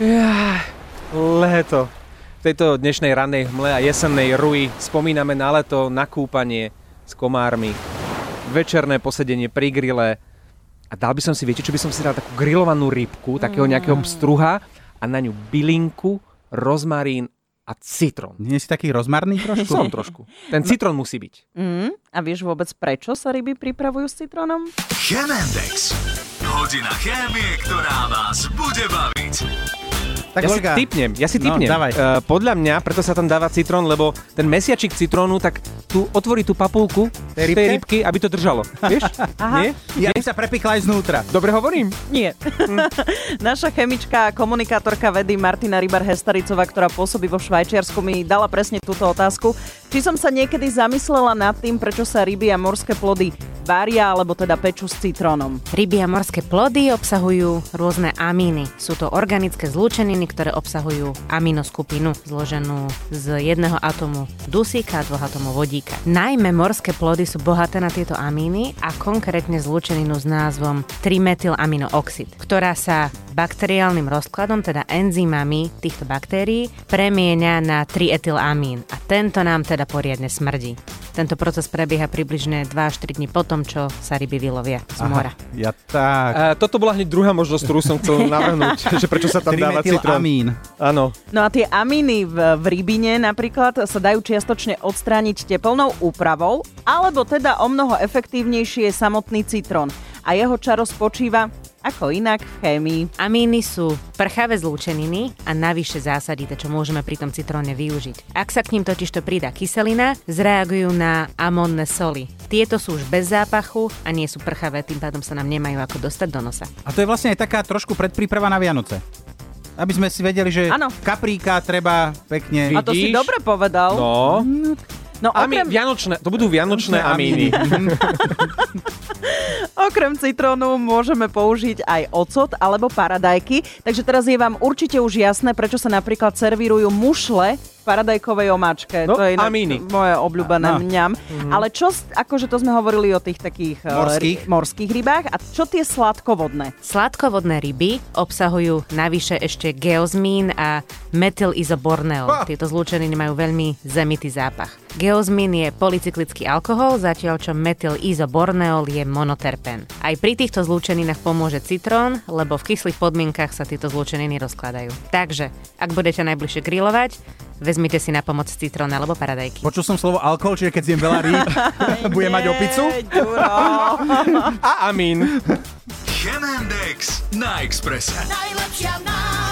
Ja, leto. V tejto dnešnej rannej hmle a jesennej ruji spomíname na leto, na kúpanie s komármi, večerné posedenie pri grille. A dal by som si, viete, čo by som si dal takú grillovanú rybku, takého nejakého pstruha a na ňu bylinku, rozmarín a citrón. Nie si taký rozmarný trošku? Som trošku. Ten citrón musí byť. Mm, a vieš vôbec, prečo sa ryby pripravujú s citrónom? Chemendex. Hodina chémie, ktorá vás bude baviť. Tak ja si Olga, typnem, ja si No, typnem. dávaj. Uh, podľa mňa, preto sa tam dáva citrón, lebo ten mesiačik citrónu, tak tu otvorí tú papulku Tej tej, tej rybky, aby to držalo. Vieš? Aha. Nie? ja by sa prepikla aj znútra. Dobre hovorím? Nie. Naša chemička a komunikátorka vedy Martina Rybar-Hestaricová, ktorá pôsobí vo Švajčiarsku, mi dala presne túto otázku. Či som sa niekedy zamyslela nad tým, prečo sa ryby a morské plody varia alebo teda pečú s citrónom. Ryby a morské plody obsahujú rôzne amíny. Sú to organické zlúčeniny, ktoré obsahujú aminoskupinu zloženú z jedného atomu dusíka a dvoch atomov vodíka. Najmä morské plody sú bohaté na tieto amíny a konkrétne zlúčeninu s názvom 3-metylaminoxid, ktorá sa bakteriálnym rozkladom, teda enzymami týchto baktérií, premieňa na 3-etylamín a tento nám teda poriadne smrdí. Tento proces prebieha približne 2 až 3 dní potom, čo sa ryby vylovia z mora. ja tak. Uh, toto bola hneď druhá možnosť, ktorú som chcel navrhnúť, že prečo sa tam dáva citrón. Trimetylamín. Áno. No a tie amíny v, v rybine napríklad sa dajú čiastočne odstrániť teplnou úpravou, alebo teda o mnoho efektívnejšie je samotný citrón. A jeho čaro spočíva ako inak v chémii. Amíny sú prchavé zlúčeniny a navyše zásadité, čo môžeme pri tom citróne využiť. Ak sa k ním totižto pridá kyselina, zreagujú na amónne soli. Tieto sú už bez zápachu a nie sú prchavé, tým pádom sa nám nemajú ako dostať do nosa. A to je vlastne aj taká trošku predpríprava na Vianoce. Aby sme si vedeli, že Áno. kapríka treba pekne... A to si dobre povedal. No. No Ami, okrem, vianočné, to budú vianočné amíny. okrem citrónu môžeme použiť aj ocot alebo paradajky. Takže teraz je vám určite už jasné, prečo sa napríklad servírujú mušle v paradajkovej omáčke. No, to je amíny. moje obľúbené Á. mňam. Ale čo, akože to sme hovorili o tých takých eh, Morských. ry- morských rybách. A čo tie sladkovodné? Sladkovodné ryby obsahujú navyše ešte geozmín a metylizoborneol. Bah! Tieto zlúčeniny majú veľmi zemitý zápach. Geozmín je policyklický alkohol, zatiaľ čo metylizoborneol je monoterpén. Aj pri týchto zlúčeninách pomôže citrón, lebo v kyslých podmienkach sa tieto zlúčeniny rozkladajú. Takže, ak budete najbližšie grilovať, vezmite si na pomoc citrón alebo paradajky. Počul som slovo alkohol, čiže keď zjem veľa rýb, bude mať opicu? A amín. Chemendex na Exprese. Najlepšia, najlepšia